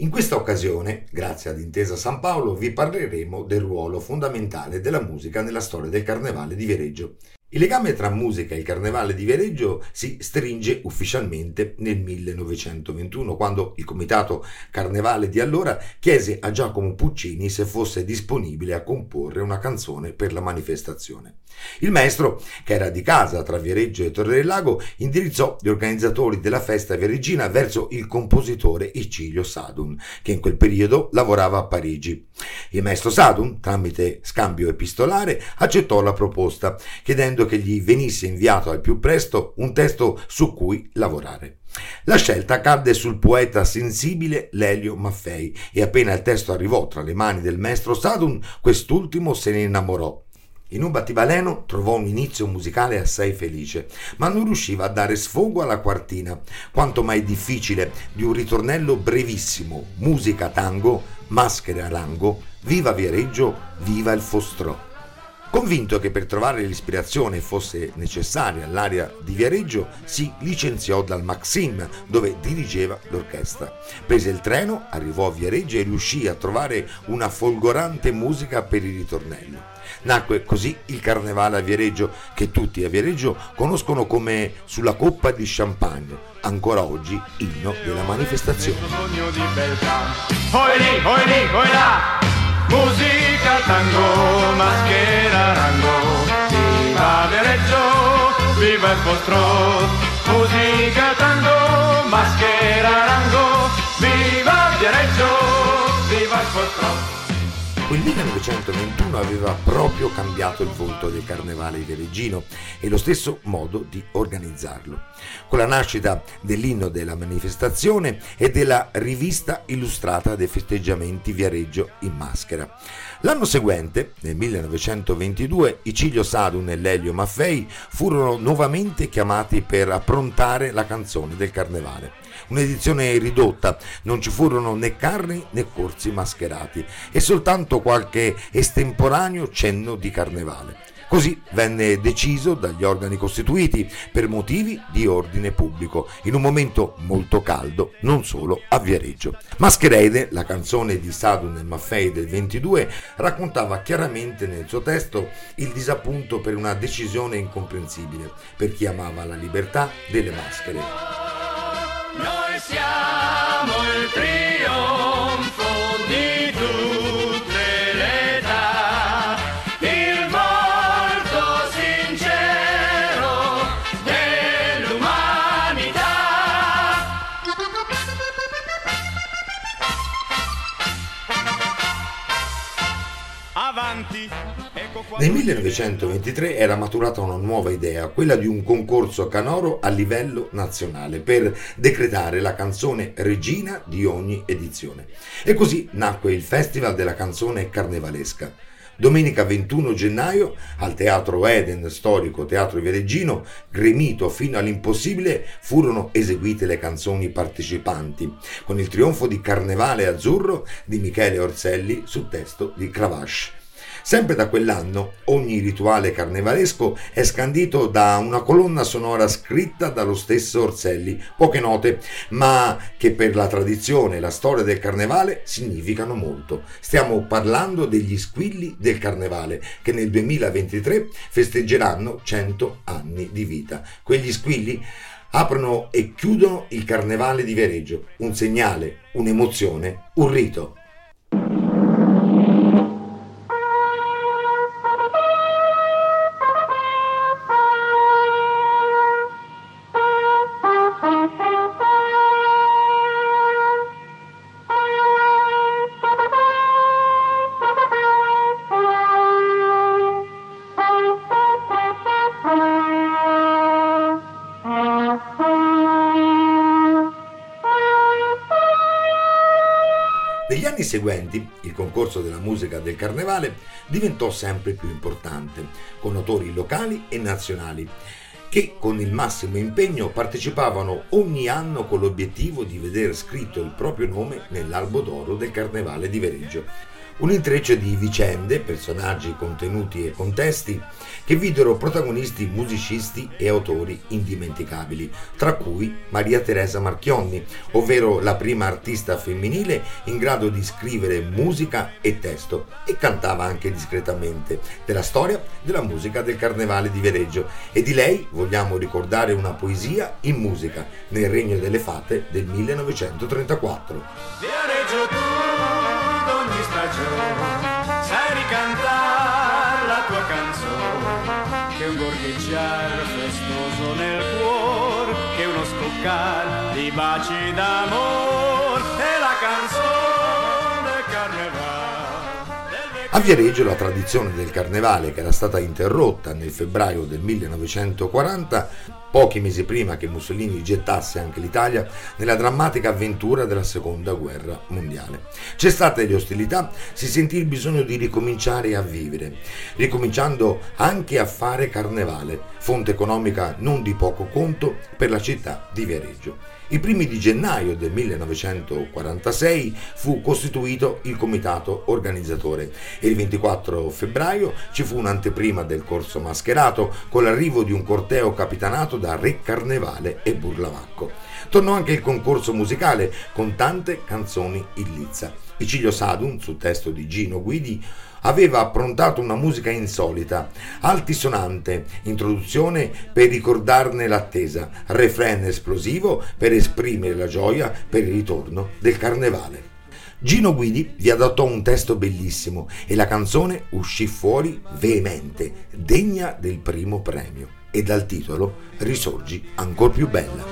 In questa occasione, grazie ad Intesa San Paolo, vi parleremo del ruolo fondamentale della musica nella storia del Carnevale di Viareggio. Il legame tra musica e il Carnevale di Viareggio si stringe ufficialmente nel 1921, quando il Comitato Carnevale di allora chiese a Giacomo Puccini se fosse disponibile a comporre una canzone per la manifestazione. Il maestro, che era di casa tra Viareggio e Torre del Lago, indirizzò gli organizzatori della festa viareggina verso il compositore Icilio Sadun, che in quel periodo lavorava a Parigi. Il maestro Sadun, tramite scambio epistolare, accettò la proposta, chiedendo che gli venisse inviato al più presto un testo su cui lavorare. La scelta cadde sul poeta sensibile Lelio Maffei e appena il testo arrivò tra le mani del maestro Sadun, quest'ultimo se ne innamorò in un battibaleno trovò un inizio musicale assai felice, ma non riusciva a dare sfogo alla quartina, quanto mai difficile di un ritornello brevissimo, musica tango, maschere a rango, viva Viareggio, viva il Fostrò. Convinto che per trovare l'ispirazione fosse necessaria all'area di Viareggio, si licenziò dal Maxim, dove dirigeva l'orchestra. Prese il treno, arrivò a Viareggio e riuscì a trovare una folgorante musica per il ritornello. Nacque così il carnevale a Viareggio, che tutti a Viareggio conoscono come sulla coppa di champagne, ancora oggi inno della manifestazione. Oili, oili, oilà, musica tango, maschera rango, viva Viareggio, viva il vostro, musica tango, maschera rango, viva Viareggio, viva il vostro. Quel 1921 aveva proprio cambiato il volto del carnevale viareggino e lo stesso modo di organizzarlo, con la nascita dell'inno della manifestazione e della rivista illustrata dei festeggiamenti Viareggio in maschera. L'anno seguente, nel 1922, Icilio Sadun e Lelio Maffei furono nuovamente chiamati per approntare la canzone del carnevale un'edizione ridotta, non ci furono né carri né corsi mascherati e soltanto qualche estemporaneo cenno di carnevale. Così venne deciso dagli organi costituiti per motivi di ordine pubblico, in un momento molto caldo, non solo a Viareggio. Mascherade, la canzone di Sadun e Maffei del 22, raccontava chiaramente nel suo testo il disappunto per una decisione incomprensibile per chi amava la libertà delle maschere. Noi siamo il trionfo Nel 1923 era maturata una nuova idea, quella di un concorso canoro a livello nazionale per decretare la canzone regina di ogni edizione. E così nacque il Festival della canzone carnevalesca. Domenica 21 gennaio al Teatro Eden, storico Teatro Viareggino, gremito fino all'impossibile, furono eseguite le canzoni partecipanti, con il trionfo di Carnevale Azzurro di Michele Orselli su testo di Cravache. Sempre da quell'anno ogni rituale carnevalesco è scandito da una colonna sonora scritta dallo stesso Orselli, poche note, ma che per la tradizione e la storia del carnevale significano molto. Stiamo parlando degli squilli del carnevale che nel 2023 festeggeranno 100 anni di vita. Quegli squilli aprono e chiudono il carnevale di Viareggio, un segnale, un'emozione, un rito. Negli anni seguenti il concorso della musica del carnevale diventò sempre più importante, con autori locali e nazionali che con il massimo impegno partecipavano ogni anno con l'obiettivo di vedere scritto il proprio nome nell'albo d'oro del Carnevale di Vereggio. Un intreccio di vicende, personaggi, contenuti e contesti che videro protagonisti musicisti e autori indimenticabili, tra cui Maria Teresa Marchionni, ovvero la prima artista femminile in grado di scrivere musica e testo e cantava anche discretamente della storia della musica del Carnevale di Viareggio e di lei vogliamo ricordare una poesia in musica nel Regno delle Fate del 1934. Viareggio tu d'ogni stagione sai ricantare la tua canzone. Che un gorgheggiar festoso nel cuore che uno scoccare di baci d'amore e la canzone carnevale a Viareggio la tradizione del carnevale, che era stata interrotta nel febbraio del 1940, pochi mesi prima che Mussolini gettasse anche l'Italia nella drammatica avventura della seconda guerra mondiale. C'è stata le ostilità, si sentì il bisogno di ricominciare a vivere, ricominciando anche a fare carnevale, fonte economica non di poco conto per la città di Viareggio. I primi di gennaio del 1946 fu costituito il comitato organizzatore e il 24 febbraio ci fu un'anteprima del corso mascherato con l'arrivo di un corteo capitanato da Re Carnevale e Burlavacco. Tornò anche il concorso musicale con tante canzoni in lizza. Icilio Sadun, su testo di Gino Guidi, aveva approntato una musica insolita, altisonante, introduzione per ricordarne l'attesa, refrain esplosivo per esprimere la gioia per il ritorno del carnevale. Gino Guidi vi adottò un testo bellissimo e la canzone uscì fuori veemente, degna del primo premio e dal titolo risorgi ancor più bella.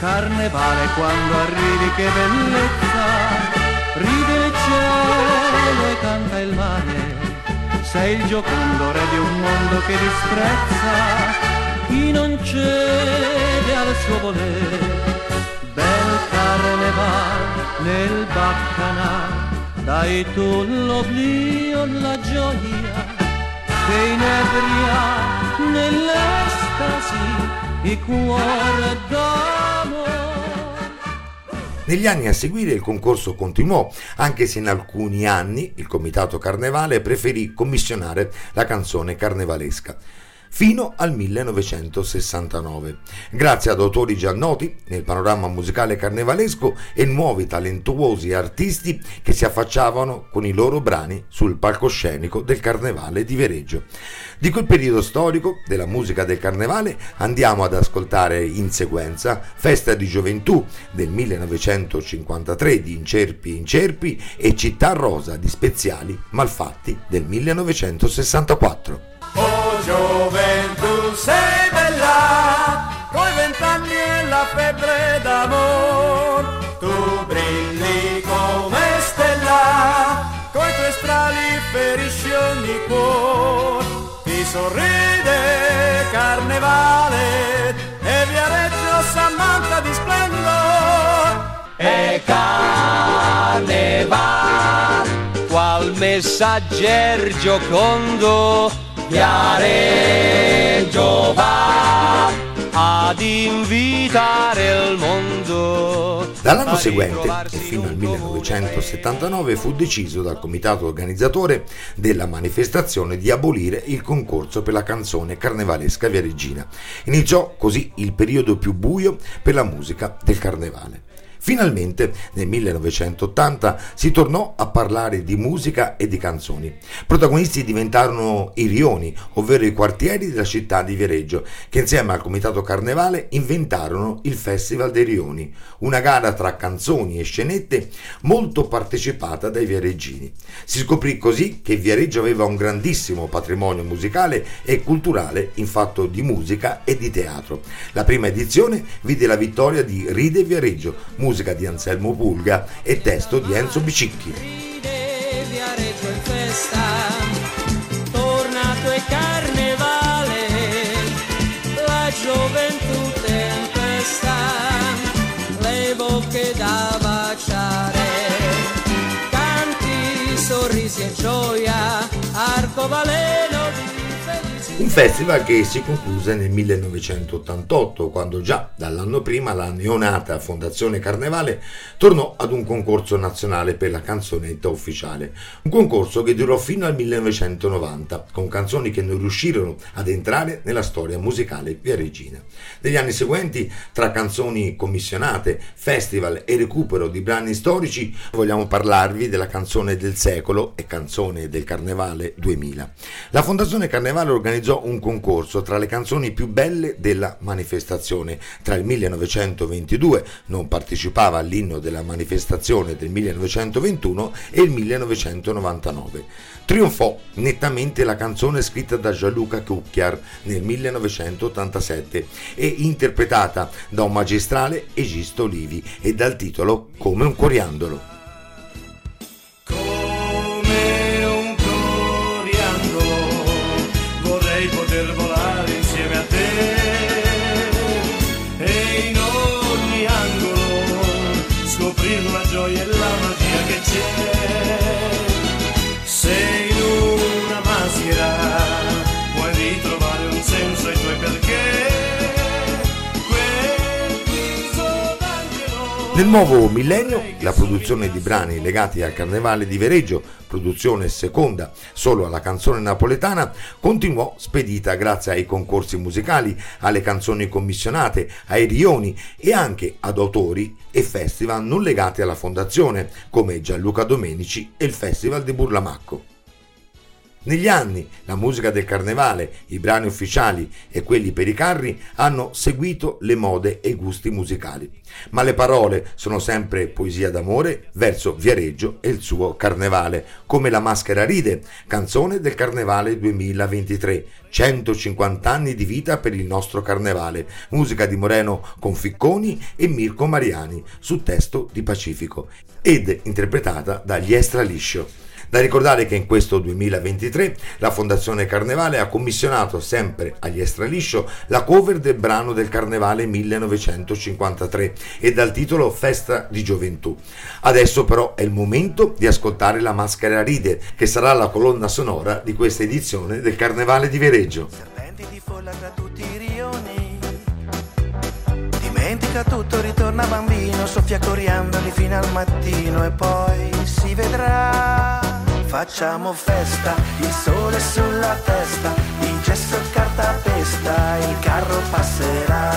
Carnevale quando arrivi che bellezza Ride il cielo e canta il mare, sei il giocondo re di un mondo che disprezza chi non cede al suo volere. Bel carneval nel baccanà, dai tu l'oblio, la gioia che inebria nell'estasi il cuore d'amore. Negli anni a seguire il concorso continuò, anche se in alcuni anni il Comitato Carnevale preferì commissionare la canzone carnevalesca fino al 1969, grazie ad autori già noti nel panorama musicale carnevalesco e nuovi talentuosi artisti che si affacciavano con i loro brani sul palcoscenico del Carnevale di Vereggio. Di quel periodo storico della musica del Carnevale andiamo ad ascoltare in sequenza Festa di Gioventù del 1953 di Incerpi Incerpi e Città Rosa di Speziali Malfatti del 1964. Oh gioventù sei bella, coi vent'anni e la febbre d'amor, tu brilli come stella, coi tuoi strali ferisci ogni cuore, ti sorride carnevale e Viareggio s'ammanta di splendore. E carnevale, qual messagger giocondo Viareggio va ad invitare il mondo. Dall'anno seguente, e fino al 1979, fu deciso dal comitato organizzatore della manifestazione di abolire il concorso per la canzone carnevalesca viareggina. Iniziò così il periodo più buio per la musica del carnevale. Finalmente nel 1980 si tornò a parlare di musica e di canzoni. Protagonisti diventarono i rioni, ovvero i quartieri della città di Viareggio, che insieme al Comitato Carnevale inventarono il Festival dei Rioni, una gara tra canzoni e scenette molto partecipata dai viareggini. Si scoprì così che Viareggio aveva un grandissimo patrimonio musicale e culturale in fatto di musica e di teatro. La prima edizione vide la vittoria di Ride Viareggio, musica di Anselmo Pulga e testo di Enzo Bicicchi. Tornato è carnevale, la gioventù tempesta, le bocche da baciare, canti, sorrisi e gioia, arcobaleno. Un festival che si concluse nel 1988, quando già dall'anno prima la neonata Fondazione Carnevale tornò ad un concorso nazionale per la canzonetta ufficiale. Un concorso che durò fino al 1990, con canzoni che non riuscirono ad entrare nella storia musicale viareggina. Negli anni seguenti, tra canzoni commissionate, festival e recupero di brani storici, vogliamo parlarvi della canzone del secolo e canzone del Carnevale 2000. La Fondazione Carnevale organizzò organizzò un concorso tra le canzoni più belle della manifestazione. Tra il 1922 non partecipava all'inno della manifestazione del 1921 e il 1999. Trionfò nettamente la canzone scritta da Gianluca Cucchiar nel 1987 e interpretata da un magistrale Egisto Olivi e dal titolo Come un coriandolo. Nel nuovo millennio la produzione di brani legati al Carnevale di Vereggio, produzione seconda solo alla canzone napoletana, continuò spedita grazie ai concorsi musicali, alle canzoni commissionate, ai rioni e anche ad autori e festival non legati alla fondazione, come Gianluca Domenici e il Festival di Burlamacco. Negli anni la musica del carnevale, i brani ufficiali e quelli per i carri hanno seguito le mode e i gusti musicali, ma le parole sono sempre poesia d'amore verso Viareggio e il suo carnevale, come La maschera ride, canzone del carnevale 2023, 150 anni di vita per il nostro carnevale, musica di Moreno Conficconi e Mirko Mariani, su testo di Pacifico, ed interpretata dagli Estra Liscio. Da ricordare che in questo 2023 la Fondazione Carnevale ha commissionato sempre agli Estraliscio la cover del brano del Carnevale 1953 e dal titolo Festa di Gioventù. Adesso però è il momento di ascoltare la Maschera Ride, che sarà la colonna sonora di questa edizione del Carnevale di Vereggio. Serpenti di folla tra tutti i rioni. Dimentica tutto, ritorna bambino, soffia coriandoli fino al mattino e poi si vedrà. Facciamo festa, il sole sulla testa, in gesso e carta pesta, il carro passerà.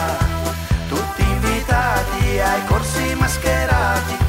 Tutti invitati ai corsi mascherati,